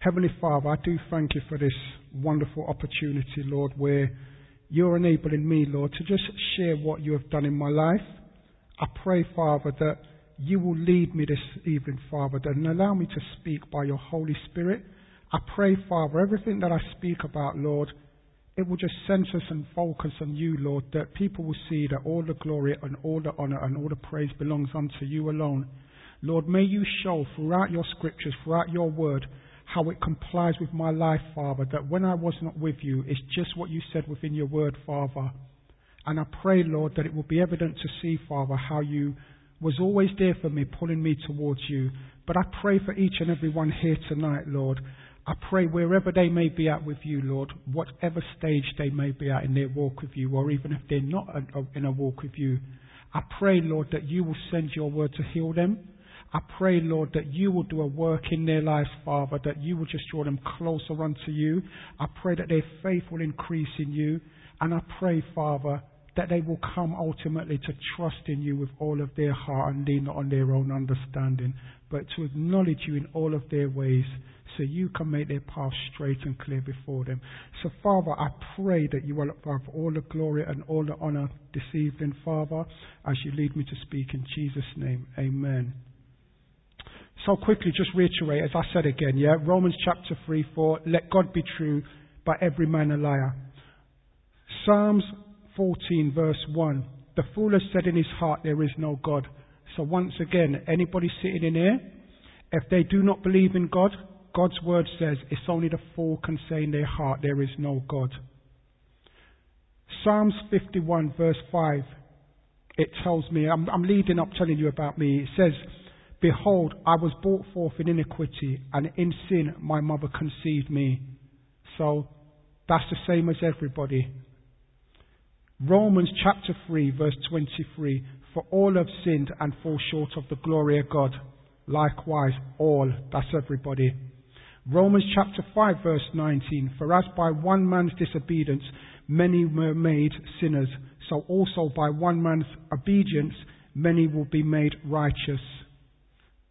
Heavenly Father, I do thank you for this wonderful opportunity, Lord, where you're enabling me, Lord, to just share what you have done in my life. I pray, Father, that you will lead me this evening, Father, and allow me to speak by your Holy Spirit. I pray, Father, everything that I speak about, Lord, it will just center and focus on you, Lord, that people will see that all the glory and all the honor and all the praise belongs unto you alone. Lord, may you show throughout your scriptures, throughout your word, how it complies with my life, Father, that when I was not with you, it's just what you said within your word, Father. And I pray, Lord, that it will be evident to see, Father, how you was always there for me, pulling me towards you. But I pray for each and every one here tonight, Lord. I pray wherever they may be at with you, Lord, whatever stage they may be at in their walk with you, or even if they're not in a walk with you, I pray, Lord, that you will send your word to heal them. I pray, Lord, that you will do a work in their lives, Father, that you will just draw them closer unto you. I pray that their faith will increase in you. And I pray, Father, that they will come ultimately to trust in you with all of their heart and lean not on their own understanding, but to acknowledge you in all of their ways so you can make their path straight and clear before them. So, Father, I pray that you will have all the glory and all the honor this evening, Father, as you lead me to speak in Jesus' name. Amen. So quickly, just reiterate, as I said again, yeah, Romans chapter 3, 4, let God be true, but every man a liar. Psalms 14, verse 1, the fool has said in his heart, there is no God. So once again, anybody sitting in here, if they do not believe in God, God's word says it's only the fool can say in their heart, there is no God. Psalms 51, verse 5, it tells me, I'm, I'm leading up telling you about me. It says, Behold, I was brought forth in iniquity, and in sin my mother conceived me. So that's the same as everybody. Romans chapter 3, verse 23 For all have sinned and fall short of the glory of God. Likewise, all, that's everybody. Romans chapter 5, verse 19 For as by one man's disobedience many were made sinners, so also by one man's obedience many will be made righteous.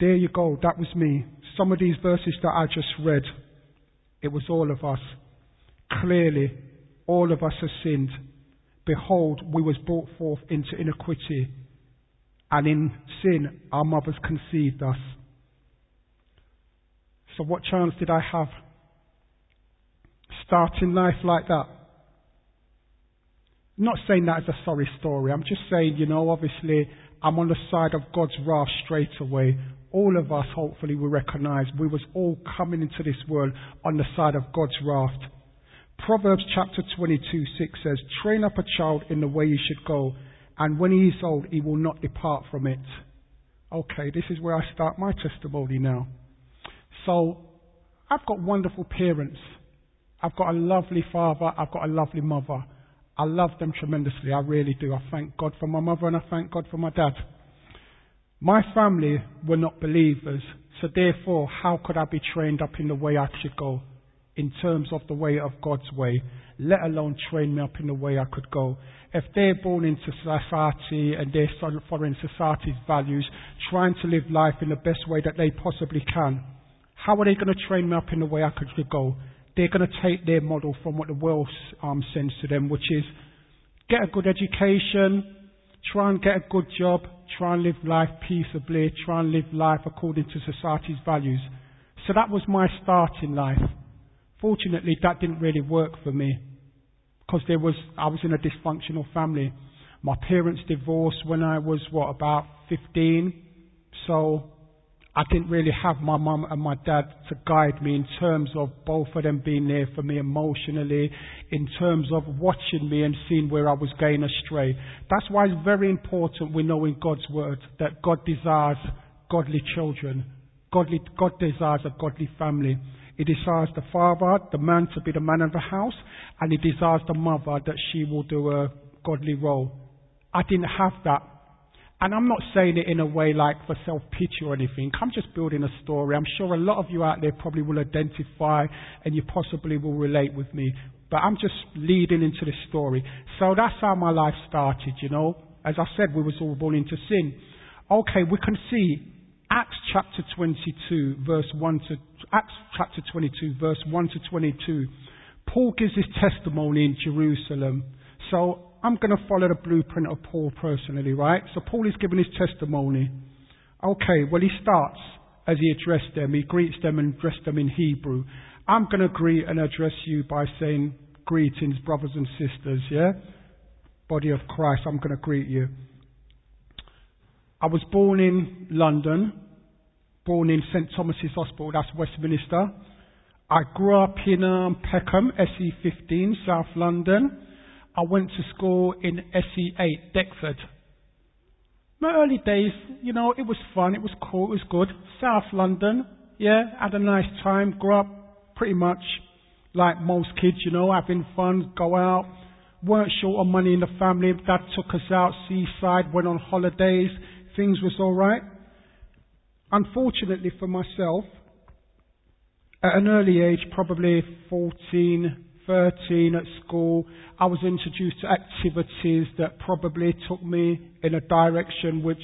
There you go. That was me. Some of these verses that I just read, it was all of us. Clearly, all of us have sinned. Behold, we was brought forth into iniquity, and in sin our mothers conceived us. So what chance did I have? Starting life like that. I'm not saying that as a sorry story. I'm just saying, you know, obviously I'm on the side of God's wrath straight away all of us hopefully will recognize we was all coming into this world on the side of God's wrath. Proverbs chapter 22, 6 says, Train up a child in the way he should go, and when he is old, he will not depart from it. Okay, this is where I start my testimony now. So, I've got wonderful parents. I've got a lovely father. I've got a lovely mother. I love them tremendously. I really do. I thank God for my mother and I thank God for my dad. My family were not believers, so therefore, how could I be trained up in the way I should go, in terms of the way of God's way, let alone train me up in the way I could go? If they're born into society and they're following society's values, trying to live life in the best way that they possibly can, how are they going to train me up in the way I could go? They're going to take their model from what the world um, sends to them, which is get a good education, try and get a good job, try and live life peaceably, try and live life according to society's values. So that was my start in life. Fortunately, that didn't really work for me because there was I was in a dysfunctional family. My parents divorced when I was what about 15, so I didn't really have my mum and my dad to guide me in terms of both of them being there for me emotionally, in terms of watching me and seeing where I was going astray. That's why it's very important we know in God's word that God desires godly children. Godly, God desires a godly family. He desires the father, the man to be the man of the house, and he desires the mother that she will do a godly role. I didn't have that. And I'm not saying it in a way like for self pity or anything. I'm just building a story. I'm sure a lot of you out there probably will identify and you possibly will relate with me. But I'm just leading into the story. So that's how my life started, you know. As I said, we was all born into sin. Okay, we can see Acts chapter 22, verse 1 to, Acts chapter 22, verse 1 to 22. Paul gives his testimony in Jerusalem. So I'm going to follow the blueprint of Paul personally, right? So Paul is giving his testimony. Okay, well he starts as he addressed them. He greets them and addressed them in Hebrew. I'm going to greet and address you by saying greetings, brothers and sisters, yeah? Body of Christ, I'm going to greet you. I was born in London, born in St Thomas's Hospital, that's Westminster. I grew up in um, Peckham, SE15, South London. I went to school in SE8, Deptford. My early days, you know, it was fun, it was cool, it was good. South London, yeah, had a nice time, grew up pretty much like most kids, you know, having fun, go out. Weren't short of money in the family. Dad took us out seaside, went on holidays, things was alright. Unfortunately for myself, at an early age, probably 14, 13 at school, I was introduced to activities that probably took me in a direction which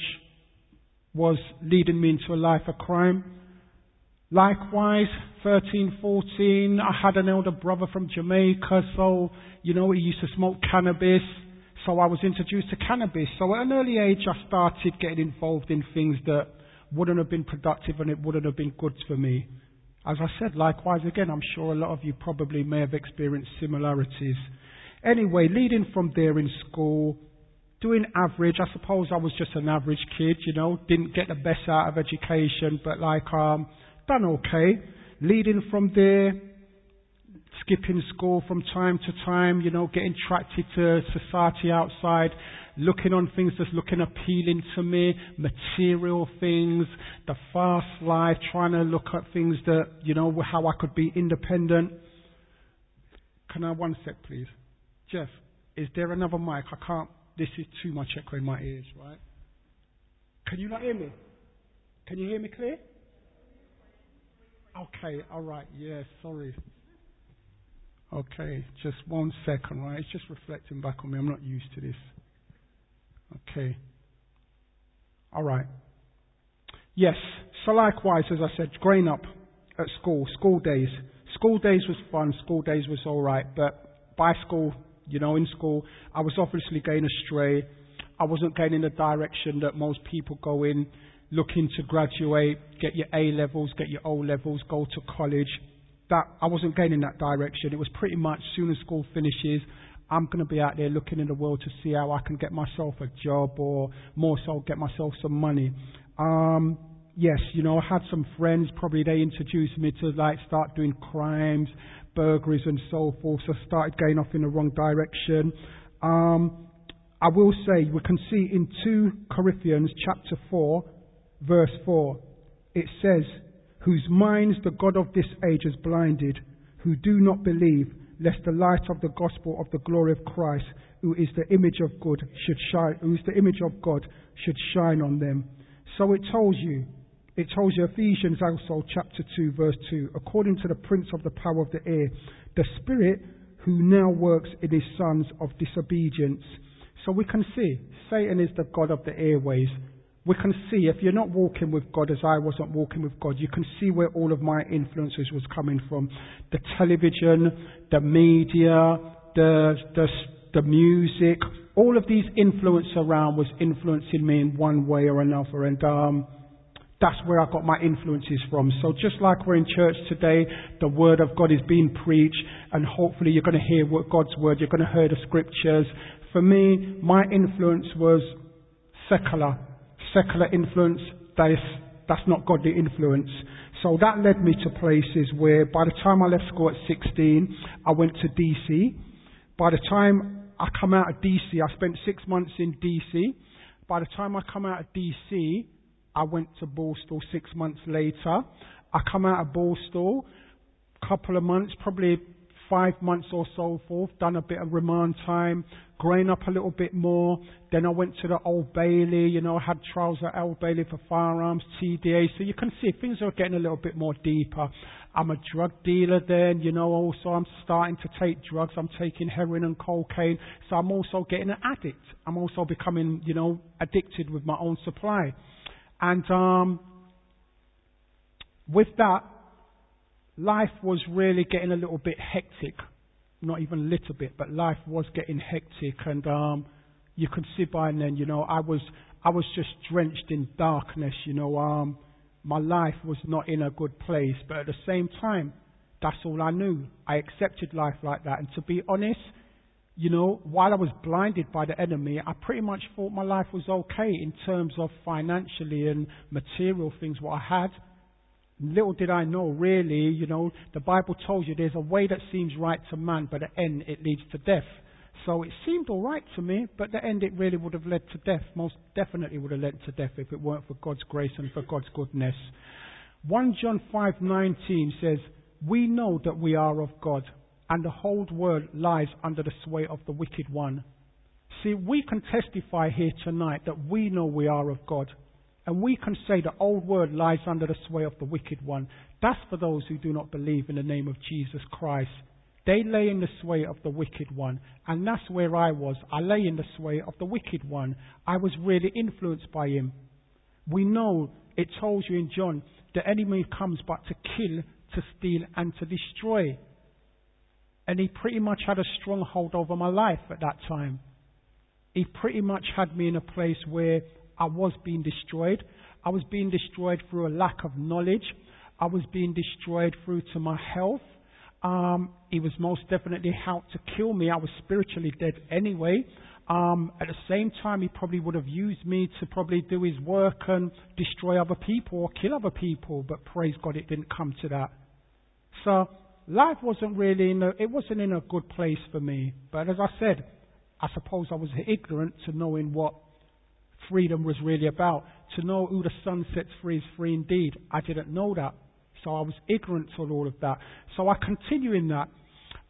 was leading me into a life of crime. Likewise, 13, 14, I had an elder brother from Jamaica, so, you know, he used to smoke cannabis, so I was introduced to cannabis. So at an early age, I started getting involved in things that wouldn't have been productive and it wouldn't have been good for me. As I said, likewise again, I'm sure a lot of you probably may have experienced similarities. Anyway, leading from there in school, doing average, I suppose I was just an average kid, you know, didn't get the best out of education, but like, um, done okay. Leading from there, skipping school from time to time, you know, getting attracted to society outside, looking on things that's looking appealing to me, material things, the fast life, trying to look at things that, you know, how I could be independent. Can I one sec, please? Jeff, is there another mic? I can't, this is too much echo in my ears, right? Can you not hear me? Can you hear me clear? Okay, alright, yeah, sorry. Okay, just one second, right? It's just reflecting back on me. I'm not used to this. Okay. All right. Yes. So likewise, as I said, growing up at school, school days. School days was fun. School days was all right. But by school, you know, in school, I was obviously going astray. I wasn't going in the direction that most people go in, looking to graduate, get your A levels, get your O levels, go to college. That I wasn't going in that direction. It was pretty much soon as school finishes, I'm going to be out there looking in the world to see how I can get myself a job or more so get myself some money. Um, yes, you know, I had some friends, probably they introduced me to like start doing crimes, burglaries and so forth, so I started going off in the wrong direction. Um, I will say, we can see in 2 Corinthians chapter 4, verse 4, it says, whose minds the God of this age has blinded, who do not believe lest the light of the gospel of the glory of Christ, who is the image of God, should shine, who is the image of God, should shine on them. So it tells you, it tells you Ephesians also chapter 2 verse 2, according to the prince of the power of the air, the spirit who now works in his sons of disobedience. So we can see Satan is the God of the airways we can see if you're not walking with God as I wasn't walking with God, you can see where all of my influences was coming from. The television, the media, the, the, the music, all of these influence around was influencing me in one way or another. And, um, that's where I got my influences from. So just like we're in church today, the word of God is being preached and hopefully you're going to hear God's word, you're going to hear the scriptures. For me, my influence was secular secular influence, that is, that's not godly influence. So that led me to places where by the time I left school at 16, I went to DC. By the time I come out of DC, I spent six months in DC. By the time I come out of DC, I went to Borstal six months later. I come out of Borstal. couple of months, probably five months or so forth, done a bit of remand time, growing up a little bit more. Then I went to the Old Bailey, you know, I had trials at Old Bailey for firearms, TDA. So you can see things are getting a little bit more deeper. I'm a drug dealer then, you know, also I'm starting to take drugs. I'm taking heroin and cocaine. So I'm also getting an addict. I'm also becoming, you know, addicted with my own supply. And, um, with that, life was really getting a little bit hectic. Not even a little bit, but life was getting hectic and, um, you could see by then, you know, I was, I was just drenched in darkness, you know, um, my life was not in a good place, but at the same time, that's all I knew. I accepted life like that. And to be honest, you know, while I was blinded by the enemy, I pretty much thought my life was okay in terms of financially and material things what I had. Little did I know, really, you know, the Bible tells you there's a way that seems right to man, but at the end it leads to death. So it seemed all right to me, but at the end it really would have led to death. Most definitely would have led to death if it weren't for God's grace and for God's goodness. 1 John 5:19 says, "We know that we are of God, and the whole world lies under the sway of the wicked one." See, we can testify here tonight that we know we are of God. And we can say the old world lies under the sway of the wicked one. That's for those who do not believe in the name of Jesus Christ. They lay in the sway of the wicked one. And that's where I was. I lay in the sway of the wicked one. I was really influenced by him. We know it tells you in John, the enemy comes but to kill, to steal, and to destroy. And he pretty much had a stronghold over my life at that time. He pretty much had me in a place where I was being destroyed. I was being destroyed through a lack of knowledge. I was being destroyed through to my health. Um, he was most definitely out to kill me. I was spiritually dead anyway. Um, at the same time, he probably would have used me to probably do his work and destroy other people or kill other people. But praise God, it didn't come to that. So life wasn't really in a, it wasn't in a good place for me. But as I said, I suppose I was ignorant to knowing what freedom was really about. To know who the son sets free is free indeed. I didn't know that. So I was ignorant to all of that. So I continue in that.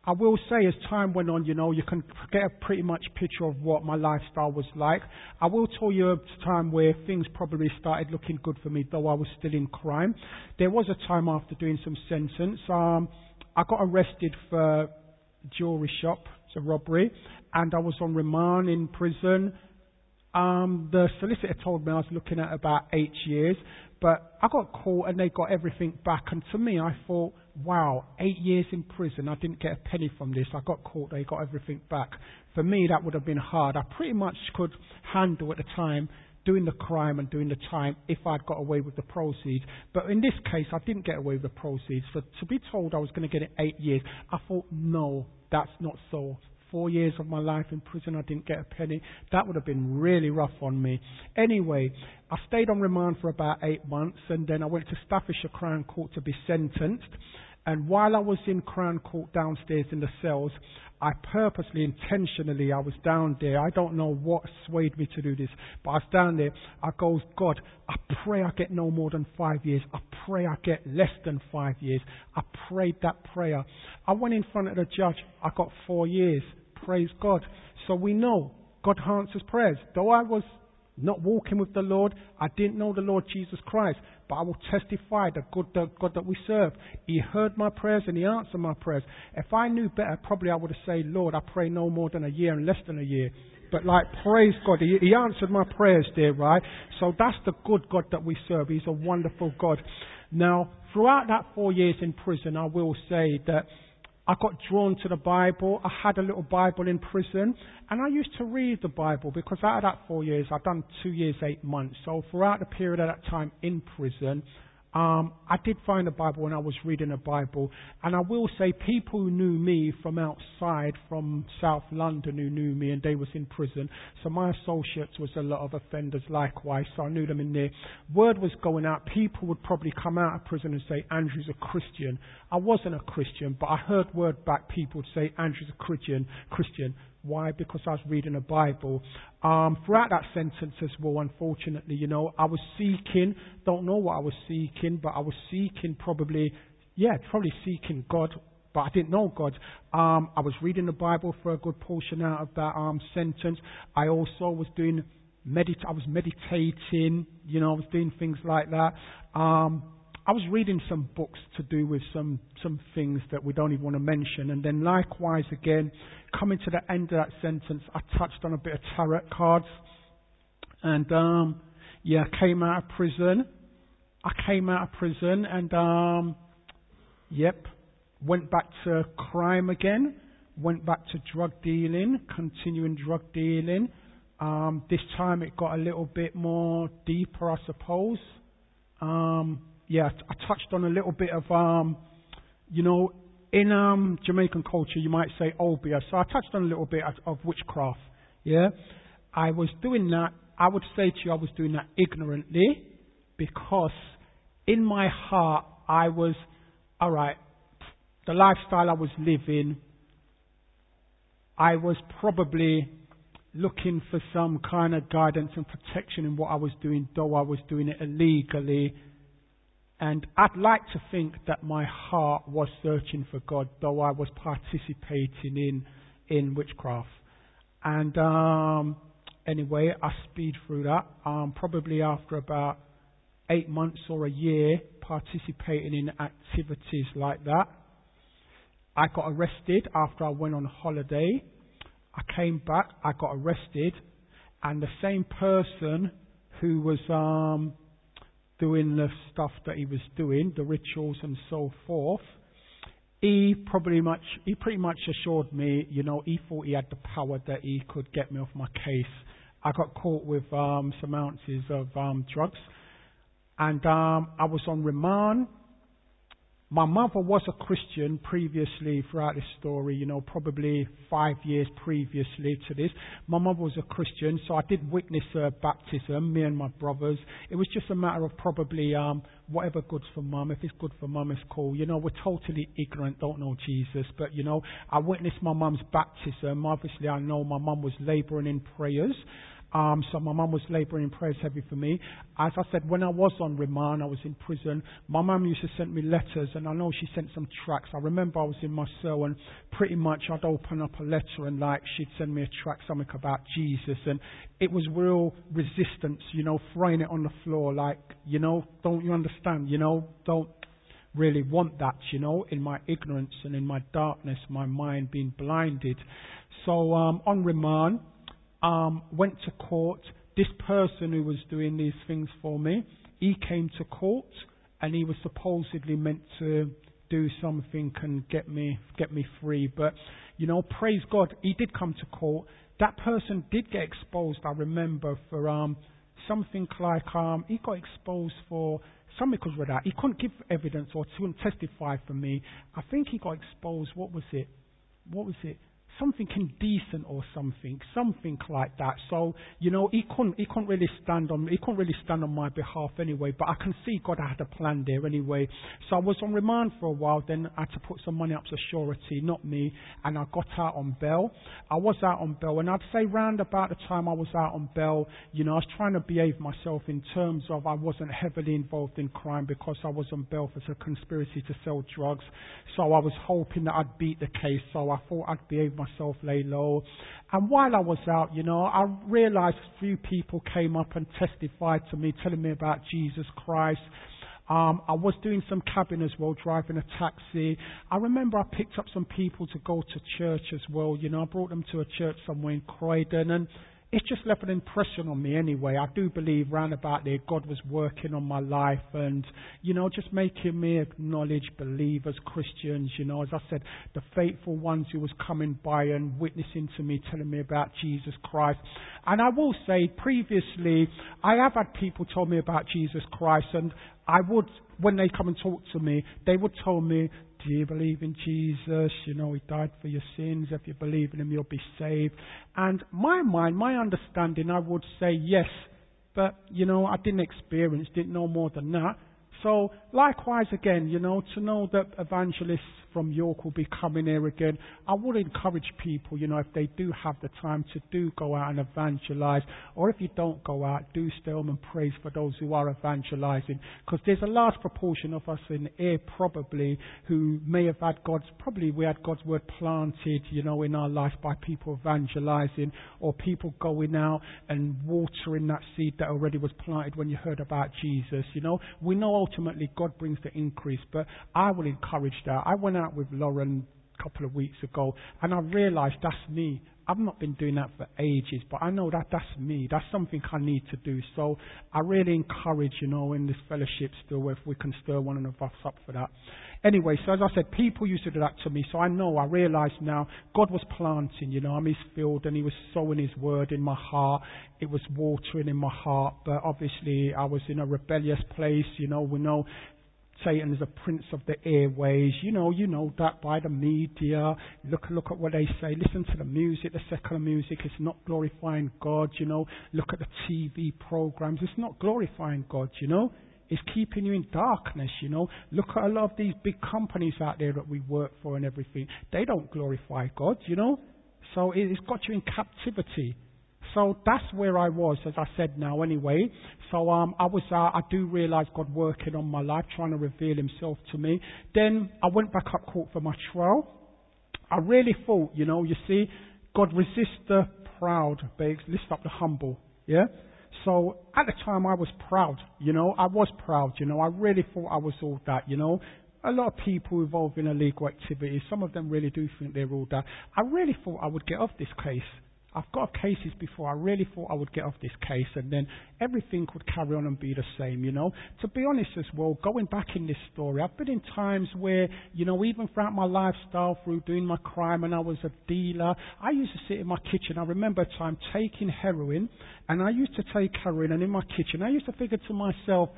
I will say as time went on, you know, you can get a pretty much picture of what my lifestyle was like. I will tell you a time where things probably started looking good for me, though I was still in crime. There was a time after doing some sentence, um, I got arrested for jewelry shop, it's a robbery, and I was on remand in prison. Um, the solicitor told me I was looking at about eight years. But I got caught and they got everything back. And to me, I thought, wow, eight years in prison. I didn't get a penny from this. I got caught. They got everything back. For me, that would have been hard. I pretty much could handle at the time doing the crime and doing the time if I'd got away with the proceeds. But in this case, I didn't get away with the proceeds. So to be told I was going to get it eight years, I thought, no, that's not so four years of my life in prison, I didn't get a penny. That would have been really rough on me. Anyway, I stayed on remand for about eight months and then I went to Staffordshire Crown Court to be sentenced. And while I was in Crown Court downstairs in the cells, I purposely, intentionally, I was down there. I don't know what swayed me to do this, but I was down there. I goes, God, I pray I get no more than five years. I pray I get less than five years. I prayed that prayer. I went in front of the judge. I got four years. Praise God. So we know God answers prayers. Though I was not walking with the Lord, I didn't know the Lord Jesus Christ, but I will testify the good the God that we serve. He heard my prayers and He answered my prayers. If I knew better, probably I would have said, Lord, I pray no more than a year and less than a year. But like, praise God, he, he answered my prayers there, right? So that's the good God that we serve. He's a wonderful God. Now, throughout that four years in prison, I will say that I got drawn to the Bible. I had a little Bible in prison, and I used to read the Bible because out of that four years, I'd done two years, eight months. So throughout the period of that time in prison, um, I did find a Bible when I was reading a Bible, and I will say people who knew me from outside, from South London, who knew me, and they was in prison. So my associates was a lot of offenders likewise, so I knew them in there. Word was going out. People would probably come out of prison and say Andrew's a Christian. I wasn't a Christian, but I heard word back. People would say Andrew's a Christian. Christian. Why? Because I was reading a Bible. Um, throughout that sentence as well, unfortunately, you know, I was seeking, don't know what I was seeking, but I was seeking probably yeah, probably seeking God, but I didn't know God. Um, I was reading the Bible for a good portion out of that um, sentence. I also was doing medit. I was meditating. You know, I was doing things like that. Um, I was reading some books to do with some some things that we don't even want to mention, and then likewise again, coming to the end of that sentence, I touched on a bit of tarot cards, and um, yeah, I came out of prison. I came out of prison, and um, yep, went back to crime again. Went back to drug dealing, continuing drug dealing. Um, this time it got a little bit more deeper, I suppose. Um, yeah, I touched on a little bit of, um, you know, in um, Jamaican culture, you might say obeah. So I touched on a little bit of witchcraft. Yeah, I was doing that. I would say to you, I was doing that ignorantly because in my heart, I was, all right, the lifestyle I was living, I was probably looking for some kind of guidance and protection in what I was doing, though I was doing it illegally and I'd like to think that my heart was searching for God, though I was participating in in witchcraft. And um, anyway, I speed through that. Um, probably after about eight months or a year participating in activities like that, I got arrested after I went on holiday. I came back, I got arrested, and the same person who was um, doing the stuff that he was doing, the rituals and so forth, he probably much, he pretty much assured me, you know, he thought he had the power that he could get me off my case. I got caught with um, some ounces of um, drugs, and um, I was on remand my mother was a Christian previously throughout this story, you know, probably five years previously to this. My mother was a Christian, so I did witness her baptism, me and my brothers. It was just a matter of probably um, whatever good's for mum. If it's good for mum, it's cool. You know, we're totally ignorant, don't know Jesus. But, you know, I witnessed my mum's baptism. Obviously, I know my mum was laboring in prayers. Um, so my mum was labouring in prayers heavy for me. As I said, when I was on remand, I was in prison. My mum used to send me letters, and I know she sent some tracts. I remember I was in my cell, and pretty much I'd open up a letter, and like she'd send me a tract, something about Jesus, and it was real resistance, you know, throwing it on the floor, like, you know, don't you understand? You know, don't really want that, you know, in my ignorance and in my darkness, my mind being blinded. So um, on remand um, went to court. This person who was doing these things for me, he came to court and he was supposedly meant to do something and get me get me free. But you know, praise God, he did come to court. That person did get exposed. I remember for um, something like um, he got exposed for something because of that. He couldn't give evidence or couldn't testify for me. I think he got exposed. What was it? What was it? Something indecent or something, something like that. So, you know, he couldn't, he couldn't really stand on, he couldn't really stand on my behalf anyway, but I can see God had a plan there anyway. So I was on remand for a while, then I had to put some money up to surety, not me, and I got out on bail. I was out on bail, and I'd say round about the time I was out on bail, you know, I was trying to behave myself in terms of I wasn't heavily involved in crime because I was on bail for a conspiracy to sell drugs. So I was hoping that I'd beat the case, so I thought I'd behave myself lay low. And while I was out, you know, I realized a few people came up and testified to me, telling me about Jesus Christ. Um, I was doing some cabin as well, driving a taxi. I remember I picked up some people to go to church as well. You know, I brought them to a church somewhere in Croydon and it's just left an impression on me anyway. I do believe round about there God was working on my life and, you know, just making me acknowledge believers, Christians, you know, as I said, the faithful ones who was coming by and witnessing to me, telling me about Jesus Christ. And I will say, previously, I have had people tell me about Jesus Christ and I would, when they come and talk to me, they would tell me, do you believe in Jesus? You know, He died for your sins. If you believe in Him, you'll be saved. And my mind, my understanding, I would say yes. But, you know, I didn't experience, didn't know more than that. So likewise again, you know, to know that evangelists from York will be coming here again, I would encourage people, you know, if they do have the time to do go out and evangelize, or if you don't go out, do stay home and praise for those who are evangelizing, because there's a large proportion of us in here probably who may have had God's, probably we had God's word planted, you know, in our life by people evangelizing, or people going out and watering that seed that already was planted when you heard about Jesus, you know. We know ultimately God brings the increase, but I will encourage that. I went out with Lauren a couple of weeks ago and I realized that's me. I've not been doing that for ages, but I know that that's me. That's something I need to do. So I really encourage, you know, in this fellowship still, if we can stir one us up for that. Anyway, so as I said, people used to do that to me. So I know, I realize now, God was planting, you know, I'm his field and he was sowing his word in my heart. It was watering in my heart, but obviously I was in a rebellious place, you know, we know Satan is a prince of the airways. You know, you know that by the media. Look, look at what they say. Listen to the music, the secular music. It's not glorifying God. You know, look at the TV programs. It's not glorifying God. You know, it's keeping you in darkness. You know, look at a lot of these big companies out there that we work for and everything. They don't glorify God. You know, so it's got you in captivity. So that's where I was, as I said now anyway. So um, I was, uh, I do realise God working on my life, trying to reveal Himself to me. Then I went back up court for my trial. I really thought, you know, you see, God resists the proud, but lift up the humble. Yeah. So at the time I was proud, you know, I was proud, you know, I really thought I was all that, you know. A lot of people involved in illegal activities, some of them really do think they're all that. I really thought I would get off this case. I've got cases before. I really thought I would get off this case and then everything would carry on and be the same, you know. To be honest as well, going back in this story, I've been in times where, you know, even throughout my lifestyle, through doing my crime and I was a dealer, I used to sit in my kitchen. I remember a time taking heroin and I used to take heroin and in my kitchen, I used to figure to myself,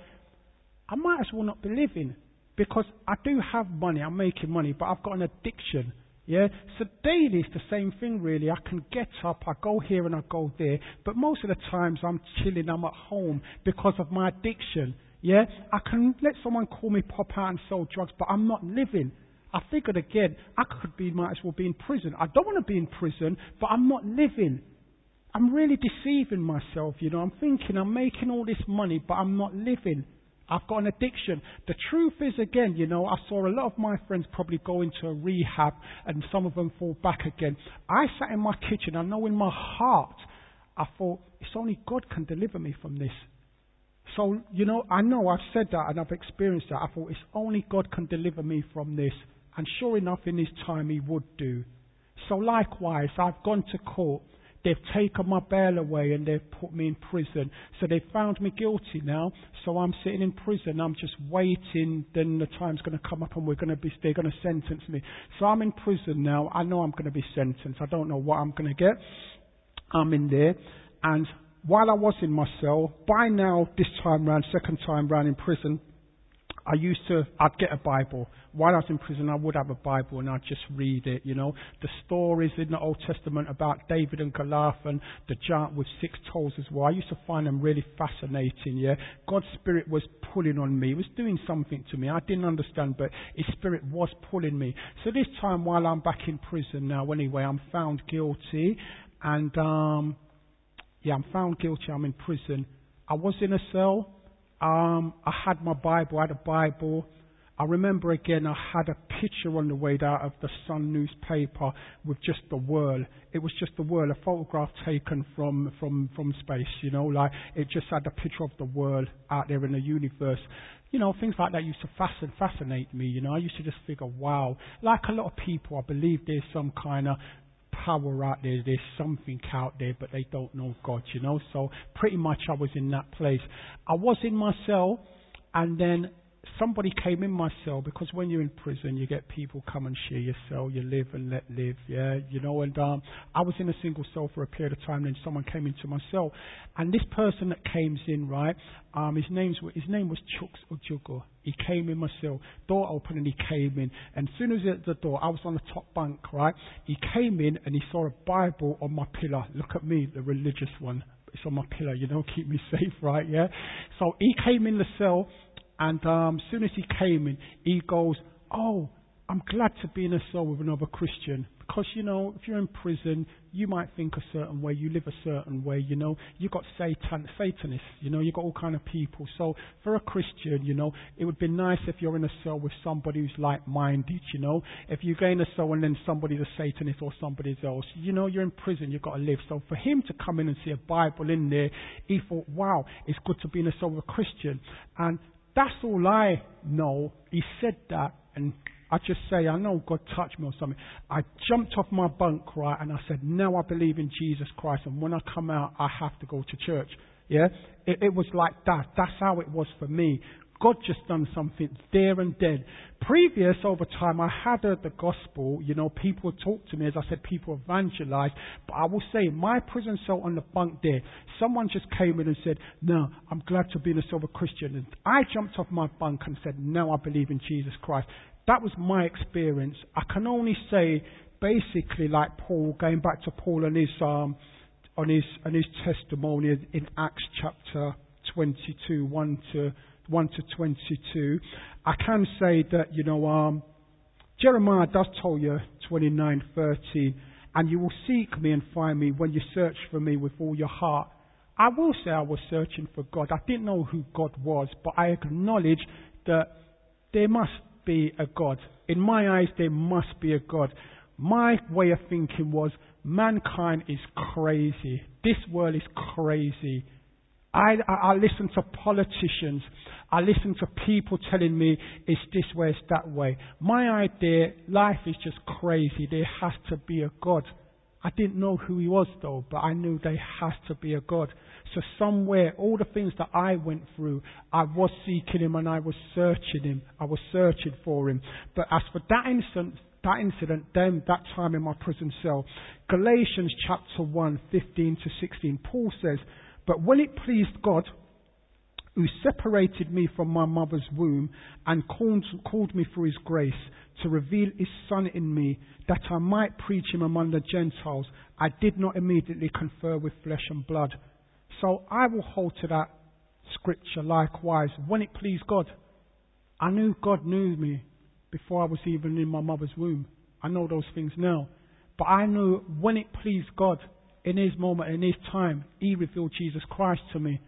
I might as well not be living because I do have money, I'm making money, but I've got an addiction. Yeah? So daily it's the same thing really. I can get up, I go here and I go there, but most of the times I'm chilling, I'm at home because of my addiction. Yeah? I can let someone call me pop out and sell drugs, but I'm not living. I figured again, I could be, might as well be in prison. I don't want to be in prison, but I'm not living. I'm really deceiving myself, you know. I'm thinking I'm making all this money, but I'm not living. I've got an addiction. The truth is, again, you know, I saw a lot of my friends probably go into a rehab and some of them fall back again. I sat in my kitchen. I know in my heart, I thought, it's only God can deliver me from this. So, you know, I know I've said that and I've experienced that. I thought, it's only God can deliver me from this. And sure enough, in His time, He would do. So likewise, I've gone to court They've taken my bail away and they've put me in prison. So they found me guilty now. So I'm sitting in prison. I'm just waiting. Then the time's going to come up and we're going to be, they're going to sentence me. So I'm in prison now. I know I'm going to be sentenced. I don't know what I'm going to get. I'm in there. And while I was in my cell, by now, this time round, second time round in prison, I used to, I'd get a Bible. While I was in prison, I would have a Bible and I'd just read it, you know. The stories in the Old Testament about David and Goliath and the giant with six toes as well. I used to find them really fascinating, yeah. God's Spirit was pulling on me. It was doing something to me. I didn't understand, but His Spirit was pulling me. So this time while I'm back in prison now, anyway, I'm found guilty and, um, yeah, I'm found guilty. I'm in prison. I was in a cell um, I had my Bible, I had a Bible. I remember again, I had a picture on the way out of the Sun newspaper with just the world. It was just the world, a photograph taken from, from, from space, you know, like it just had a picture of the world out there in the universe. You know, things like that used to fascin- fascinate me, you know. I used to just figure, wow. Like a lot of people, I believe there's some kind of power out there, there's something out there, but they don't know God, you know. So pretty much I was in that place. I was in my cell, and then somebody came in my cell because when you're in prison, you get people come and share your cell. You live and let live, yeah, you know. And um, I was in a single cell for a period of time. Then someone came into my cell, and this person that came in, right, um, his name's his name was Chuks Ojugo. He came in my cell, door open, and he came in. And as soon as he at the door, I was on the top bunk, right. He came in and he saw a Bible on my pillar. Look at me, the religious one. It's on my pillar, you know, keep me safe, right? Yeah. So he came in the cell And um, soon as he came in, he goes, "Oh, I'm glad to be in a cell with another Christian because you know if you're in prison, you might think a certain way, you live a certain way. You know, you got Satan, Satanists. You know, you got all kind of people. So for a Christian, you know, it would be nice if you're in a cell with somebody who's like-minded. You know, if you go in a cell and then somebody's a Satanist or somebody else, you know, you're in prison, you've got to live. So for him to come in and see a Bible in there, he thought, wow, it's good to be in a cell with a Christian, and that's all I know. He said that and I just say, I know God touched me or something. I jumped off my bunk, right, and I said, now I believe in Jesus Christ, and when I come out, I have to go to church. Yeah? It, it was like that. That's how it was for me. God just done something there and then. Previous over time, I had heard the gospel. You know, people would talk to me. As I said, people evangelized. But I will say, my prison cell on the bunk there, someone just came in and said, no, I'm glad to be a silver Christian. And I jumped off my bunk and said, no, I believe in Jesus Christ. That was my experience. I can only say, basically, like Paul, going back to Paul and his, um, on his, and his testimony in Acts chapter 22, 1 to, 1 to 22. I can say that, you know, um, Jeremiah does tell you 29, 30, and you will seek me and find me when you search for me with all your heart. I will say I was searching for God. I didn't know who God was, but I acknowledge that there must be a God. In my eyes, there must be a God. My way of thinking was mankind is crazy. This world is crazy. I, I, listen to politicians. I listen to people telling me it's this way, it's that way. My idea, life is just crazy. There has to be a God. I didn't know who he was though, but I knew there has to be a God. So somewhere, all the things that I went through, I was seeking him and I was searching him. I was searching for him. But as for that incident, that incident, then that time in my prison cell, Galatians chapter 1, 15 to 16, Paul says, But when it pleased God, who separated me from my mother's womb and called, called me through his grace to reveal his son in me that I might preach him among the Gentiles, I did not immediately confer with flesh and blood. So I will hold to that scripture likewise. When it pleased God, I knew God knew me before I was even in my mother's womb. I know those things now. But I knew when it pleased God, in His moment, in His time, He revealed Jesus Christ to me.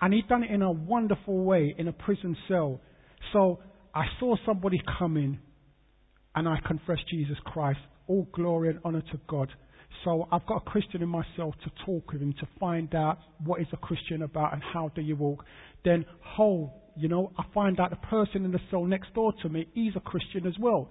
And He done it in a wonderful way in a prison cell. So I saw somebody come in and I confessed Jesus Christ. All glory and honor to God. So I've got a Christian in myself to talk with him to find out what is a Christian about and how do you walk. Then whole, you know, I find out the person in the cell next door to me, he's a Christian as well.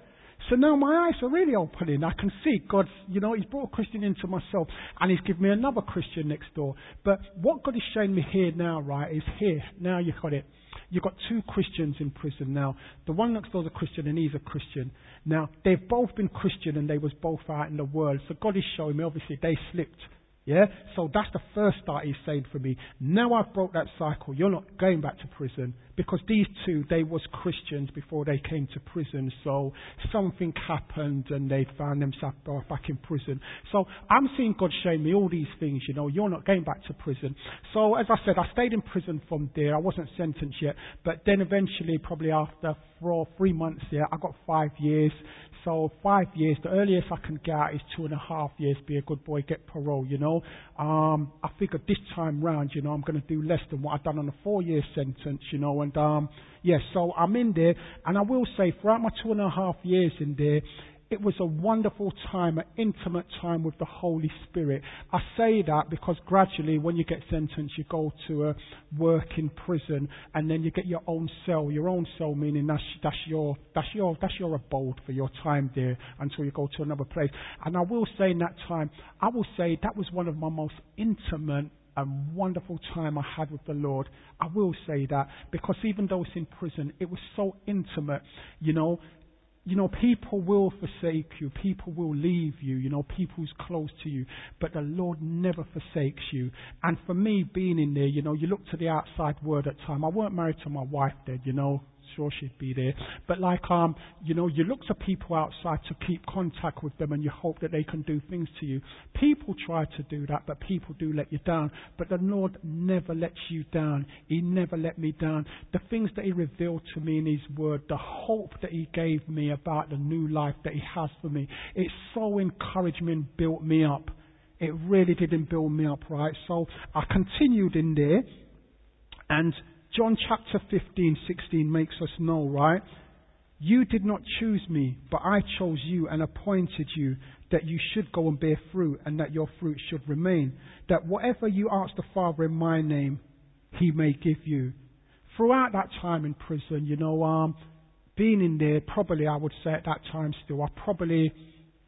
So now my eyes are really opening. I can see God's, you know, He's brought a Christian into myself and He's given me another Christian next door. But what God is showing me here now, right, is here. Now you've got it. You've got two Christians in prison now. The one next door is a Christian and he's a Christian. Now, they've both been Christian and they was both out in the world. So God is showing me, obviously, they slipped. Yeah? So that's the first start he's saying for me. Now I've broke that cycle. You're not going back to prison. Because these two, they was Christians before they came to prison. So something happened and they found themselves back in prison. So I'm seeing God showing me all these things, you know. You're not going back to prison. So as I said, I stayed in prison from there. I wasn't sentenced yet. But then eventually, probably after four, three months there, I got five years. So five years, the earliest I can get is two and a half years, be a good boy, get parole, you know. Um, I figured this time round, you know, I'm going to do less than what I've done on a four year sentence, you know, and um, yes, yeah, so I'm in there, and I will say, throughout my two and a half years in there, it was a wonderful time, an intimate time with the Holy Spirit. I say that because gradually, when you get sentenced, you go to a work in prison, and then you get your own cell. Your own cell meaning that's that's your that's your that's your abode for your time there until you go to another place. And I will say in that time, I will say that was one of my most intimate and wonderful time I had with the Lord. I will say that because even though it's in prison, it was so intimate. You know, you know, people will forsake you. People will leave you. You know, people who's close to you. But the Lord never forsakes you. And for me, being in there, you know, you look to the outside world at time. I weren't married to my wife then, you know. Sure she'd be there. But like, um, you know, you look to people outside to keep contact with them and you hope that they can do things to you. People try to do that, but people do let you down. But the Lord never lets you down. He never let me down. The things that He revealed to me in His Word, the hope that He gave me about the new life that He has for me, it so encouraged me and built me up. It really didn't build me up, right? So I continued in there, and John chapter 15, 16 makes us know, right? You did not choose me, but I chose you and appointed you that you should go and bear fruit and that your fruit should remain. That whatever you ask the Father in my name, he may give you. Throughout that time in prison, you know, um, being in there, probably I would say at that time still, I probably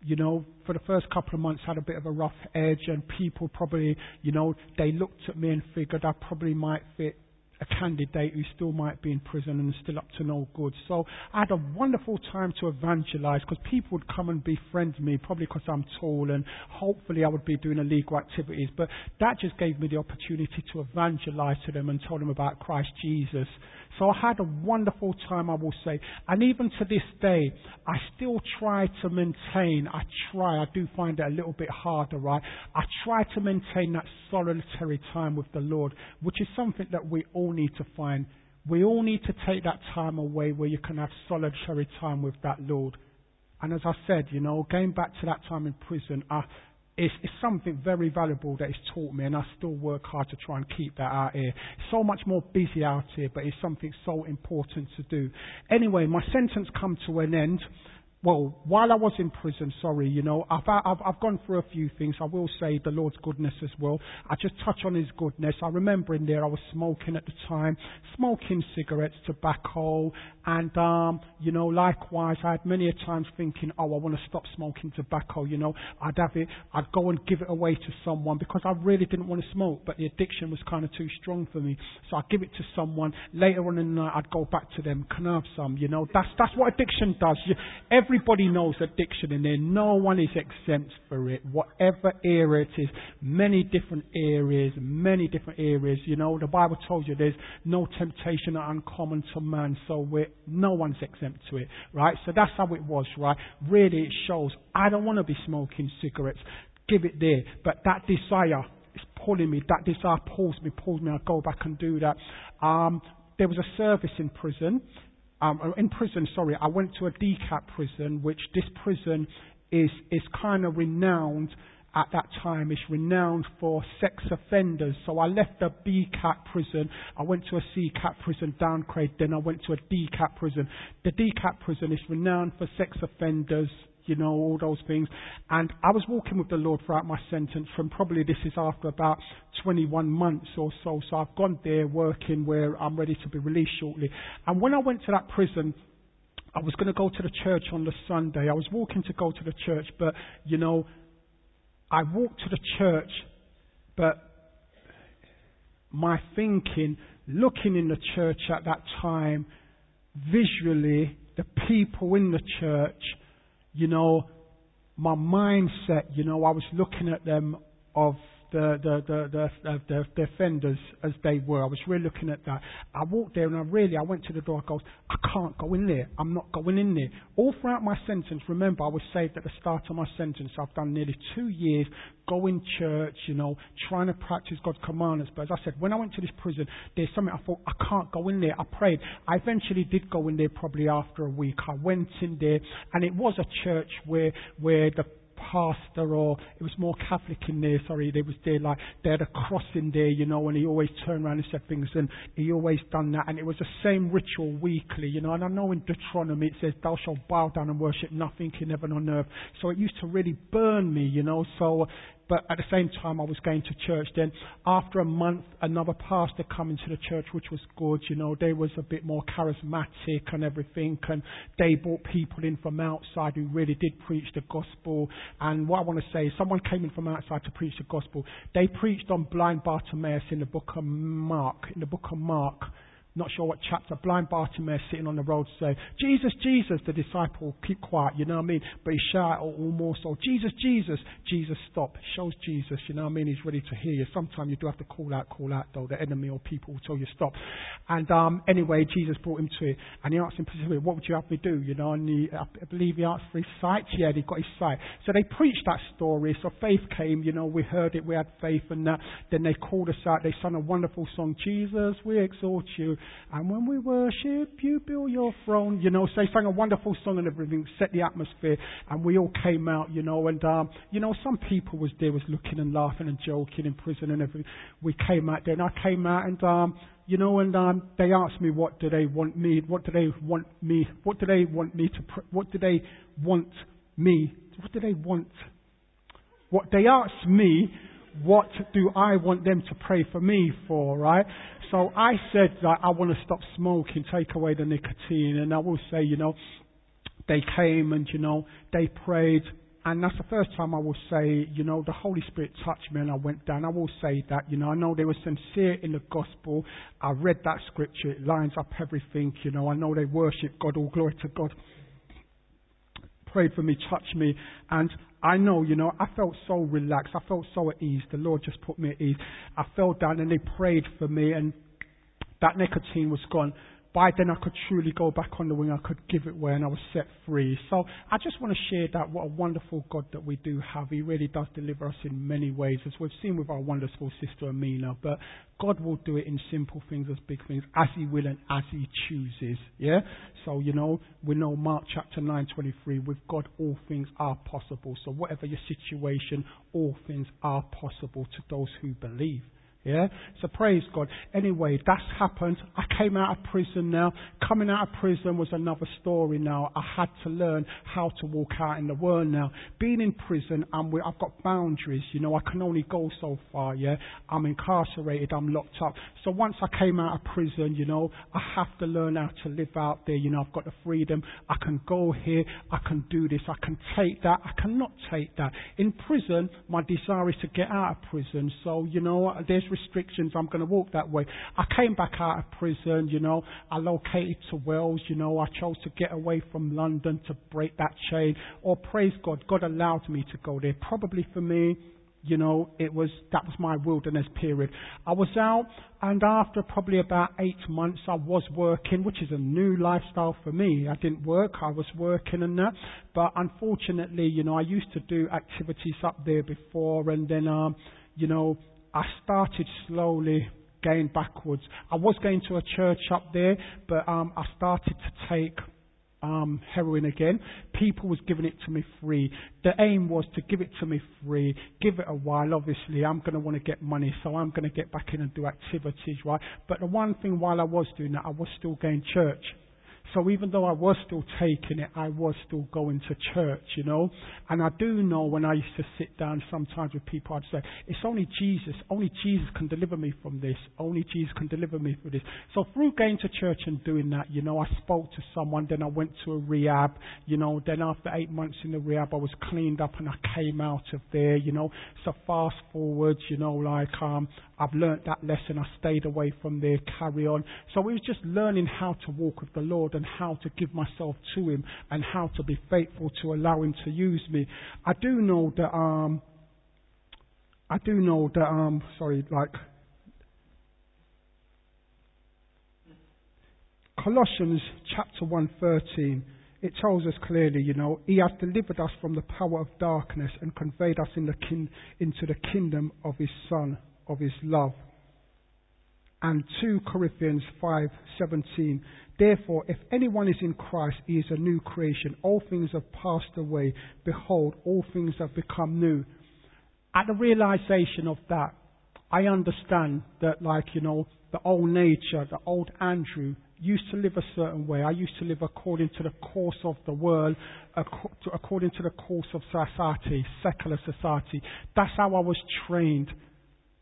you know, for the first couple of months had a bit of a rough edge and people probably, you know, they looked at me and figured I probably might fit a candidate who still might be in prison and still up to no good. So I had a wonderful time to evangelize because people would come and befriend me, probably because I'm tall and hopefully I would be doing illegal activities. But that just gave me the opportunity to evangelize to them and tell them about Christ Jesus. So I had a wonderful time, I will say. And even to this day, I still try to maintain, I try, I do find it a little bit harder, right? I try to maintain that solitary time with the Lord, which is something that we all need to find. We all need to take that time away where you can have solitary time with that Lord. And as I said, you know, going back to that time in prison, I, it's, it's something very valuable that it's taught me, and I still work hard to try and keep that out here. So much more busy out here, but it's something so important to do. Anyway, my sentence come to an end well, while I was in prison, sorry, you know, I've, I've, I've gone through a few things. I will say the Lord's goodness as well. I just touch on His goodness. I remember in there I was smoking at the time, smoking cigarettes, tobacco, and, um, you know, likewise, I had many a times thinking, oh, I want to stop smoking tobacco, you know, I'd have it, I'd go and give it away to someone because I really didn't want to smoke, but the addiction was kind of too strong for me. So I'd give it to someone. Later on in the night, I'd go back to them, can I have some, you know, that's, that's what addiction does. You, every Everybody knows addiction in there. No one is exempt for it. Whatever area it is, many different areas, many different areas. You know, the Bible tells you there's no temptation uncommon to man, so no one's exempt to it, right? So that's how it was, right? Really, it shows I don't want to be smoking cigarettes. Give it there, but that desire is pulling me. That desire pulls me, pulls me. I go back and do that. Um, there was a service in prison um, in prison, sorry, I went to a DCAT prison, which this prison is, is kind of renowned at that time. It's renowned for sex offenders. So I left the BCAT prison. I went to a CCAT prison downgrade. Then I went to a DCAT prison. The DCAT prison is renowned for sex offenders, you know, all those things. And I was walking with the Lord throughout my sentence from probably this is after about 21 months or so. So I've gone there working where I'm ready to be released shortly. And when I went to that prison, I was going to go to the church on the Sunday. I was walking to go to the church, but, you know, I walked to the church, but my thinking, looking in the church at that time, visually, the people in the church, you know, my mindset, you know, I was looking at them of the, the, the, the, the, the offenders as they were. I was really looking at that. I walked there and I really, I went to the door. I goes, I can't go in there. I'm not going in there. All throughout my sentence, remember, I was saved at the start of my sentence. I've done nearly two years going church, you know, trying to practice God's commandments. But as I said, when I went to this prison, there's something I thought, I can't go in there. I prayed. I eventually did go in there probably after a week. I went in there and it was a church where, where the pastor or it was more Catholic in there, sorry, they was there like they had a cross in there, you know, and he always turned around and said things and he always done that. And it was the same ritual weekly, you know, and I know in Deuteronomy it says thou shalt bow down and worship nothing in heaven on earth. So it used to really burn me, you know, so but at the same time I was going to church. Then after a month, another pastor come into the church, which was good. You know, they was a bit more charismatic and everything, and they brought people in from outside who really did preach the gospel. And what I want to say is, someone came in from outside to preach the gospel. They preached on blind Bartimaeus in the book of Mark. In the book of Mark not sure what chapter, blind Bartimaeus sitting on the road saying, Jesus, Jesus, the disciple, keep quiet, you know what I mean? But he shout all more so, Jesus, Jesus, Jesus, stop. Shows Jesus, you know what I mean? He's ready to hear you. Sometimes you do have to call out, call out though. The enemy or people will tell you stop. And um, anyway, Jesus brought him to it. And he asked him specifically, what would you have me do? You know, and he, I believe he asked for his sight. Yeah, he got his sight. So they preached that story. So faith came, you know, we heard it, we had faith and that. Then they called us out. They sung a wonderful song, Jesus, we exalt you. And when we worship, you build your throne. You know, so they sang a wonderful song and everything, set the atmosphere, and we all came out, you know, and, um, you know, some people was there was looking and laughing and joking in prison and everything. We came out there, and I came out and, um, you know, and um, they asked me, what do they want me, what do they want me, what do they want me to, pr- what do they want me, what do they want? What they asked me, what do I want them to pray for me for, right? So I said that I want to stop smoking, take away the nicotine, and I will say, you know, they came and, you know, they prayed, and that's the first time I will say, you know, the Holy Spirit touched me and I went down. I will say that, you know, I know they were sincere in the gospel. I read that scripture, it lines up everything, you know, I know they worship God, all glory to God. Prayed for me, touched me, and I know, you know, I felt so relaxed. I felt so at ease. The Lord just put me at ease. I fell down and they prayed for me and that nicotine was gone. By then I could truly go back on the wing. I could give it away and I was set free. So I just want to share that what a wonderful God that we do have. He really does deliver us in many ways as we've seen with our wonderful sister Amina. But God will do it in simple things as big things as He will and as He chooses. Yeah? So, you know, we know Mark chapter 9, 23, with God all things are possible. So whatever your situation, all things are possible to those who believe. Yeah? So praise God. Anyway, that's happened. I came out of prison now. Coming out of prison was another story now. I had to learn how to walk out in the world now. Being in prison, I'm, I've got boundaries. You know, I can only go so far, yeah? I'm incarcerated. I'm locked up. So once I came out of prison, you know, I have to learn how to live out there. You know, I've got the freedom. I can go here. I can do this. I can take that. I cannot take that. In prison, my desire is to get out of prison. So, you know, there's restrictions. I'm going to walk that way. I came back out of prison, you know. I located to Wales, you know. I chose to get away from London to break that chain. Or praise God, God allowed me to go there. Probably for me, you know, it was, that was my wilderness period. I was out and after probably about eight months I was working, which is a new lifestyle for me. I didn't work, I was working and that. But unfortunately, you know, I used to do activities up there before and then, um, you know, I started slowly going backwards. I was going to a church up there, but um, I started to take um, heroin again. People was giving it to me free. The aim was to give it to me free, give it a while. Obviously, I'm going to want to get money, so I'm going to get back in and do activities, right? But the one thing while I was doing that, I was still going church. So even though I was still taking it, I was still going to church, you know. And I do know when I used to sit down sometimes with people, I'd say, it's only Jesus. Only Jesus can deliver me from this. Only Jesus can deliver me from this. So through going to church and doing that, you know, I spoke to someone, then I went to a rehab, you know, then after eight months in the rehab, I was cleaned up and I came out of there, you know. So fast forward, you know, like, um, I've learnt that lesson. I stayed away from there, carry on. So it was just learning how to walk with the Lord and how to give myself to Him and how to be faithful to allow Him to use me. I do know that, um, I do know that, um, sorry, like, Colossians chapter 1:13 it tells us clearly, you know, He has delivered us from the power of darkness and conveyed us in the kin- into the kingdom of His Son of his love. And 2 Corinthians 5:17 Therefore if anyone is in Christ he is a new creation. All things have passed away. Behold all things have become new. At the realization of that I understand that like you know the old nature the old Andrew used to live a certain way. I used to live according to the course of the world according to the course of society secular society. That's how I was trained.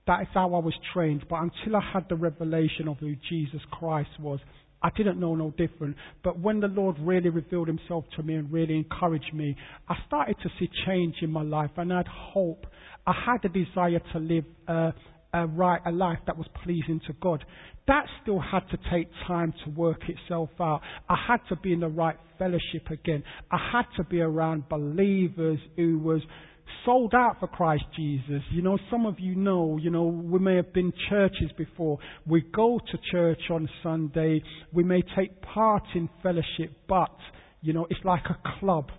That is how I was trained. But until I had the revelation of who Jesus Christ was, I didn't know no different. But when the Lord really revealed himself to me and really encouraged me, I started to see change in my life and I had hope. I had a desire to live a, a right, a life that was pleasing to God. That still had to take time to work itself out. I had to be in the right fellowship again. I had to be around believers who was sold out for Christ Jesus. You know, some of you know, you know, we may have been churches before. We go to church on Sunday. We may take part in fellowship, but, you know, it's like a club.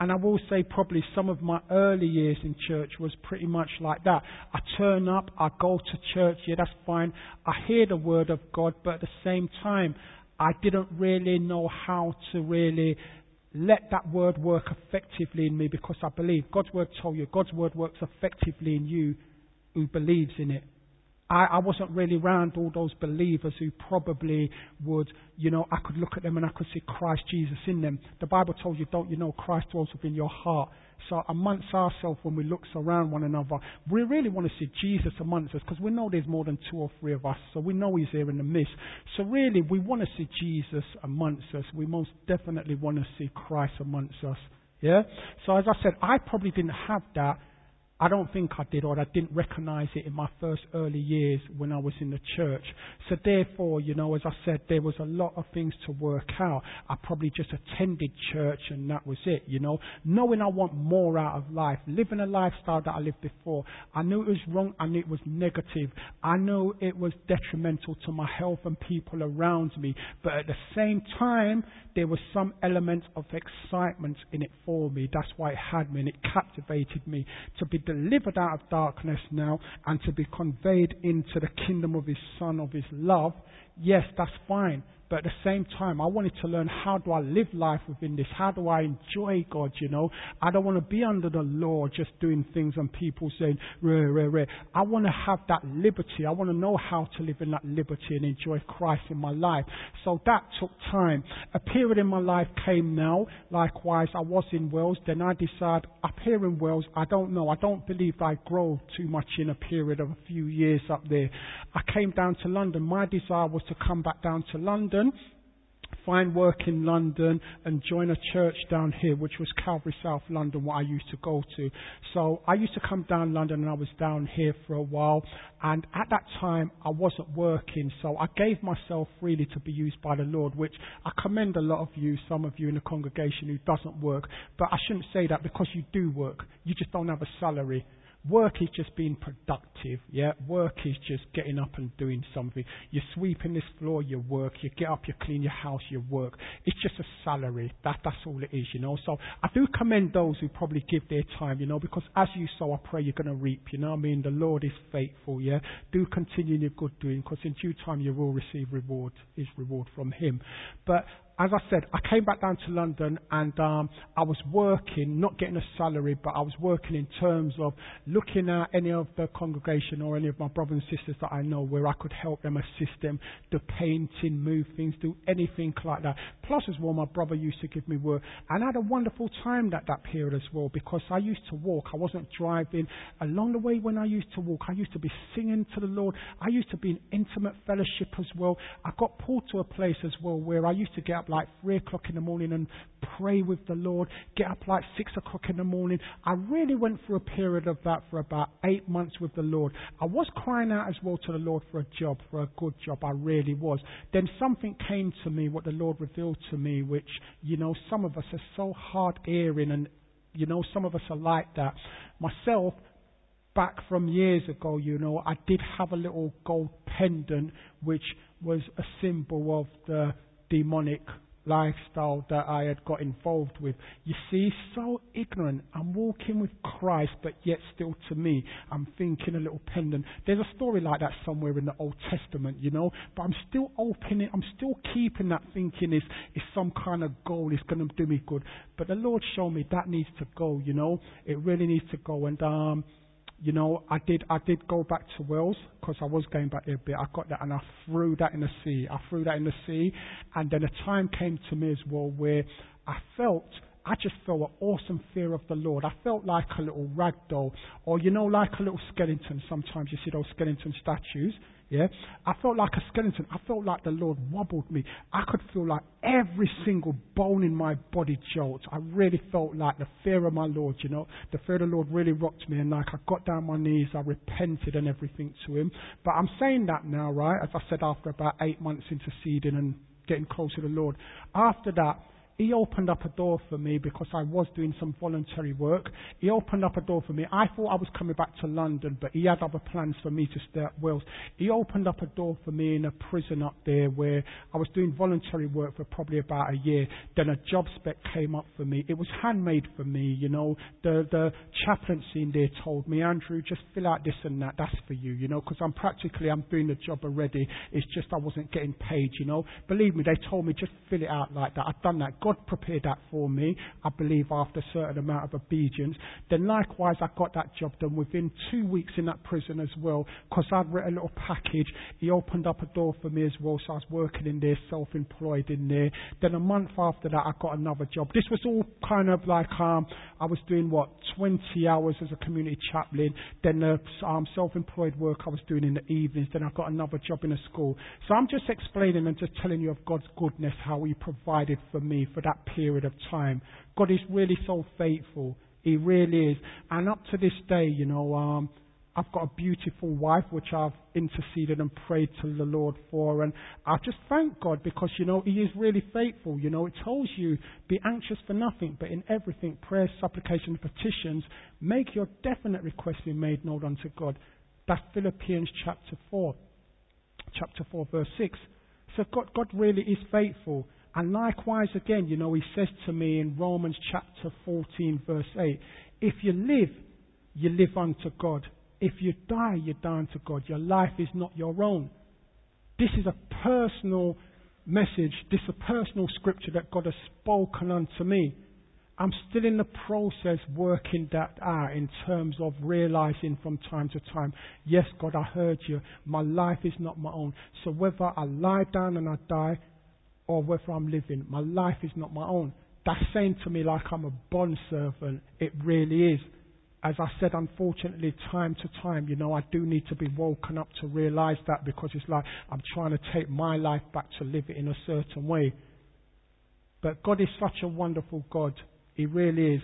And I will say probably some of my early years in church was pretty much like that. I turn up, I go to church, yeah, that's fine. I hear the word of God, but at the same time, I didn't really know how to really let that word work effectively in me because I believe God's word told you God's word works effectively in you who believes in it. I, I wasn't really around all those believers who probably would, you know, I could look at them and I could see Christ Jesus in them. The Bible told you, don't you know, Christ dwells within your heart. So amongst ourselves, when we look around one another, we really want to see Jesus amongst us because we know there's more than two or three of us. So we know He's here in the midst. So really, we want to see Jesus amongst us. We most definitely want to see Christ amongst us. Yeah? So as I said, I probably didn't have that I don't think I did, or I didn't recognize it in my first early years when I was in the church. So therefore, you know, as I said, there was a lot of things to work out. I probably just attended church and that was it, you know. Knowing I want more out of life, living a lifestyle that I lived before. I knew it was wrong, knew it was negative. I knew it was detrimental to my health and people around me. But at the same time, there was some element of excitement in it for me. That's why it had me and it captivated me to be delivered out of darkness now and to be conveyed into the kingdom of his son, of his love. Yes, that's fine. But at the same time, I wanted to learn how do I live life within this? How do I enjoy God, you know? I don't want to be under the law just doing things and people saying, reh, reh, reh. I want to have that liberty. I want to know how to live in that liberty and enjoy Christ in my life. So that took time. A period in my life came now. Likewise, I was in Wales. Then I decided up here in Wales, I don't know. I don't believe I grow too much in a period of a few years up there. I came down to London. My desire was to come back down to London London, find work in London and join a church down here, which was Calvary South London, what I used to go to. So I used to come down London and I was down here for a while. And at that time, I wasn't working. So I gave myself freely to be used by the Lord, which I commend a lot of you, some of you in the congregation who doesn't work. But I shouldn't say that because you do work. You just don't have a salary. Work is just being productive, yeah? Work is just getting up and doing something. You're sweeping this floor, you work. You get up, you clean your house, you work. It's just a salary. That, that's all it is, you know? So I do commend those who probably give their time, you know, because as you sow, I pray you're going to reap, you know what I mean? The Lord is faithful, yeah? Do continue in your good doing, because in due time you will receive reward, His reward from Him. But as I said, I came back down to London and um, I was working, not getting a salary, but I was working in terms of looking at any of the congregation or any of my brothers and sisters that I know where I could help them, assist them, do painting, move things, do anything like that. Plus, as well, my brother used to give me work. And I had a wonderful time at that period as well because I used to walk. I wasn't driving. Along the way when I used to walk, I used to be singing to the Lord. I used to be in intimate fellowship as well. I got pulled to a place as well where I used to get up like three o'clock in the morning and pray with the Lord, get up like six o'clock in the morning. I really went through a period of that for about eight months with the Lord. I was crying out as well to the Lord for a job, for a good job. I really was. Then something came to me, what the Lord revealed to me, which, you know, some of us are so hard hearing and, you know, some of us are like that. Myself, back from years ago, you know, I did have a little gold pendant which was a symbol of the demonic lifestyle that I had got involved with. You see, so ignorant. I'm walking with Christ, but yet still to me, I'm thinking a little pendant. There's a story like that somewhere in the Old Testament, you know, but I'm still opening, I'm still keeping that thinking is, is some kind of goal, it's going to do me good. But the Lord showed me that needs to go, you know, it really needs to go. And, um, you know, I did I did go back to Wales because I was going back there a bit. I got that and I threw that in the sea. I threw that in the sea, and then a time came to me as well where I felt I just felt an awesome fear of the Lord. I felt like a little rag doll, or you know, like a little skeleton. Sometimes you see those skeleton statues. Yeah, I felt like a skeleton. I felt like the Lord wobbled me. I could feel like every single bone in my body jolt. I really felt like the fear of my Lord. You know, the fear of the Lord really rocked me, and like I got down my knees, I repented and everything to Him. But I'm saying that now, right? As I said, after about eight months interceding and getting close to the Lord. After that, he opened up a door for me because I was doing some voluntary work. He opened up a door for me. I thought I was coming back to London, but he had other plans for me to stay at Wales. He opened up a door for me in a prison up there where I was doing voluntary work for probably about a year. Then a job spec came up for me. It was handmade for me, you know. The the chaplaincy in there told me, Andrew, just fill out this and that. That's for you, you know, because I'm practically I'm doing the job already. It's just I wasn't getting paid, you know. Believe me, they told me just fill it out like that. I've done that. God God prepared that for me, I believe, after a certain amount of obedience. Then likewise, I got that job done within two weeks in that prison as well, because I'd written a little package. He opened up a door for me as well, so I was working in there, self-employed in there. Then a month after that, I got another job. This was all kind of like, um, I was doing what, 20 hours as a community chaplain. Then the um, self-employed work I was doing in the evenings. Then I got another job in a school. So I'm just explaining and just telling you of God's goodness, how He provided for me for that period of time. God is really so faithful. He really is. And up to this day, you know, um, I've got a beautiful wife which I've interceded and prayed to the Lord for. And I just thank God because, you know, He is really faithful. You know, it tells you, be anxious for nothing, but in everything, prayers, supplications, petitions, make your definite requests be made known unto God. That's Philippians chapter 4. Chapter 4, verse 6. So God, God really is faithful. And likewise, again, you know, he says to me in Romans chapter 14, verse 8, if you live, you live unto God. If you die, you die unto God. Your life is not your own. This is a personal message. This is a personal scripture that God has spoken unto me. I'm still in the process working that out in terms of realizing from time to time, yes, God, I heard you. My life is not my own. So whether I lie down and I die, or whether I'm living. My life is not my own. That's saying to me like I'm a bond servant. It really is. As I said, unfortunately, time to time, you know, I do need to be woken up to realize that because it's like I'm trying to take my life back to live it in a certain way. But God is such a wonderful God. He really is.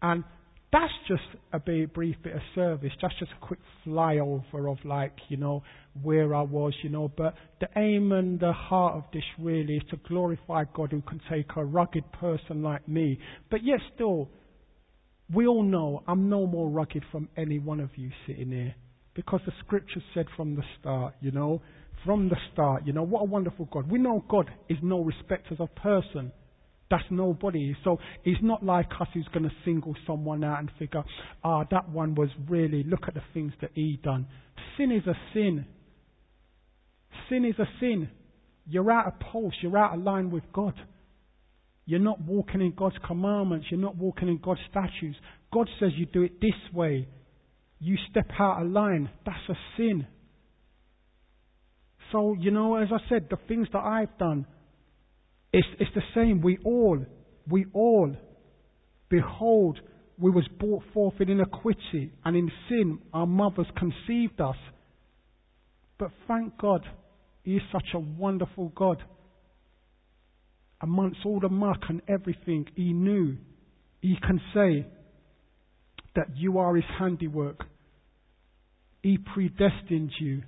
And that's just a brief bit of service. That's just a quick flyover of like, you know, where I was, you know. But the aim and the heart of this really is to glorify God who can take a rugged person like me. But yet still, we all know I'm no more rugged from any one of you sitting here. Because the scripture said from the start, you know, from the start, you know, what a wonderful God. We know God is no respecter of person. That's nobody. So it's not like us who's going to single someone out and figure, ah, that one was really, look at the things that he done. Sin is a sin. Sin is a sin. You're out of post. You're out of line with God. You're not walking in God's commandments. You're not walking in God's statutes. God says you do it this way. You step out of line. That's a sin. So, you know, as I said, the things that I've done, it's, it's the same. We all, we all, behold, we was brought forth in iniquity, and in sin our mothers conceived us. But thank God, He is such a wonderful God. Amongst all the muck and everything, He knew. He can say that you are His handiwork. He predestined you.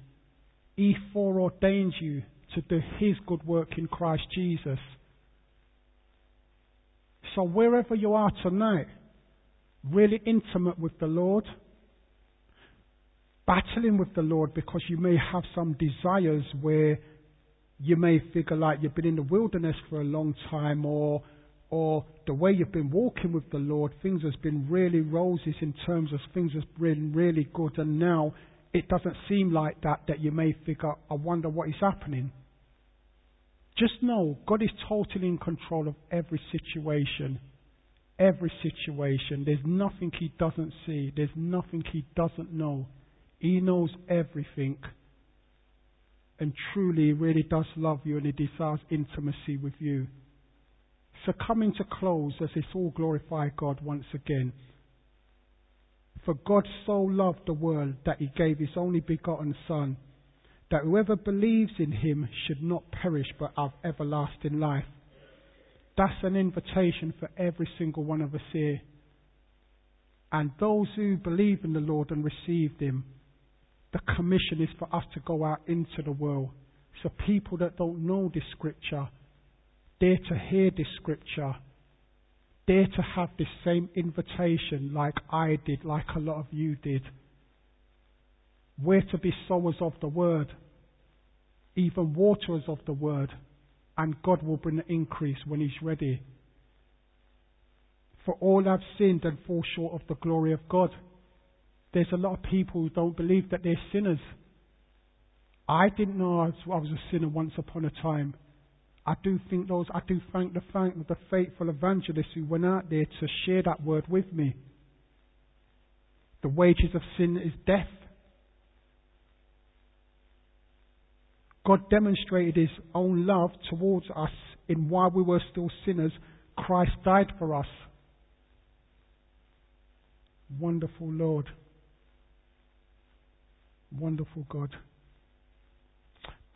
He foreordained you to do His good work in Christ Jesus. So, wherever you are tonight, really intimate with the Lord, battling with the Lord because you may have some desires where you may figure like you've been in the wilderness for a long time or or the way you've been walking with the Lord, things has been really roses in terms of things has been really good and now it doesn't seem like that that you may figure, I wonder what is happening. Just know God is totally in control of every situation. Every situation. There's nothing He doesn't see. There's nothing He doesn't know. He knows everything. And truly, He really does love you and He desires intimacy with you. So coming to close as this all glorify God once again. For God so loved the world that he gave his only begotten Son, that whoever believes in him should not perish but have everlasting life. That's an invitation for every single one of us here. And those who believe in the Lord and received him, the commission is for us to go out into the world. So people that don't know this scripture, dare to hear this scripture, dare to have this same invitation like I did, like a lot of you did. We're to be sowers of the word, even waterers of the word, and God will bring the increase when He's ready. For all have sinned and fall short of the glory of God. There's a lot of people who don't believe that they're sinners. I didn't know I was, a sinner once upon a time. I do think those, I do thank the thank the faithful evangelists who went out there to share that word with me. The wages of sin is death. God demonstrated his own love towards us in while we were still sinners, Christ died for us. Wonderful Lord. Wonderful God.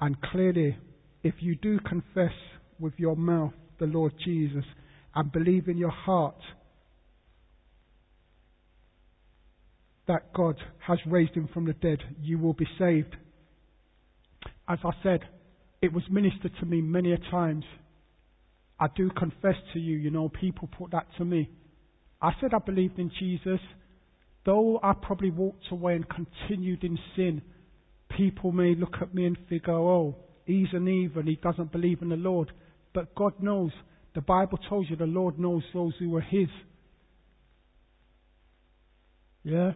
And clearly, if you do confess with your mouth the Lord Jesus and believe in your heart that God has raised him from the dead, you will be saved. As I said, it was ministered to me many a times. I do confess to you, you know, people put that to me. I said I believed in Jesus. Though I probably walked away and continued in sin, people may look at me and figure, oh, he's an evil, he doesn't believe in the Lord. But God knows. The Bible tells you the Lord knows those who are his. Yeah?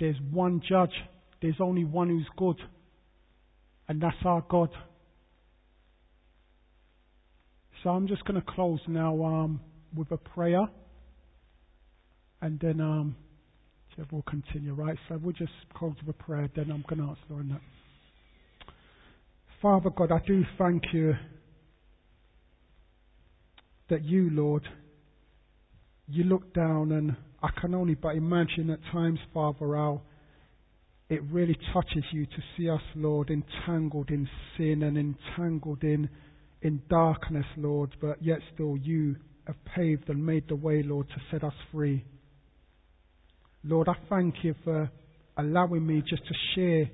There's one judge. There's only one who's good. And that's our God. So I'm just going to close now um, with a prayer. And then um, we'll continue, right? So we'll just close with a prayer. Then I'm going to answer on that. Father God, I do thank you that you, Lord, you look down and I can only but imagine at times, Father, how it really touches you to see us, Lord, entangled in sin and entangled in, in darkness, Lord, but yet still you have paved and made the way, Lord, to set us free. Lord, I thank you for allowing me just to share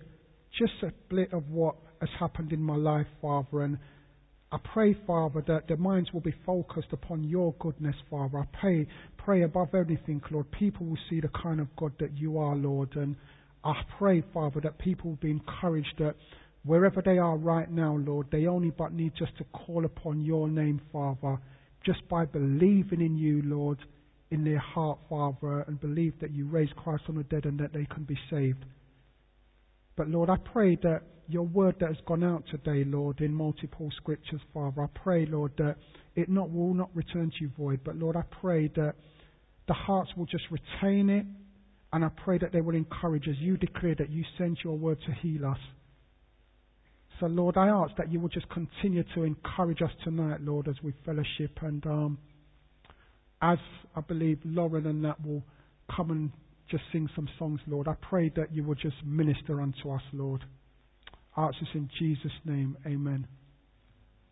just a bit of what has happened in my life, Father. And I pray, Father, that their minds will be focused upon your goodness, Father. I pray, pray above everything, Lord, people will see the kind of God that you are, Lord. And I pray, Father, that people will be encouraged that wherever they are right now, Lord, they only but need just to call upon your name, Father, just by believing in you, Lord, in their heart, Father, and believe that you raised Christ from the dead and that they can be saved. But Lord, I pray that your word that has gone out today, Lord, in multiple scriptures, Father, I pray, Lord, that it not will not return to you void, but Lord, I pray that the hearts will just retain it, and I pray that they will encourage as you declare that you sent your word to heal us. So, Lord, I ask that you will just continue to encourage us tonight, Lord, as we fellowship. And um, as I believe Lauren and that will come and just sing some songs, Lord. I pray that you will just minister unto us, Lord. I ask this in Jesus' name. Amen.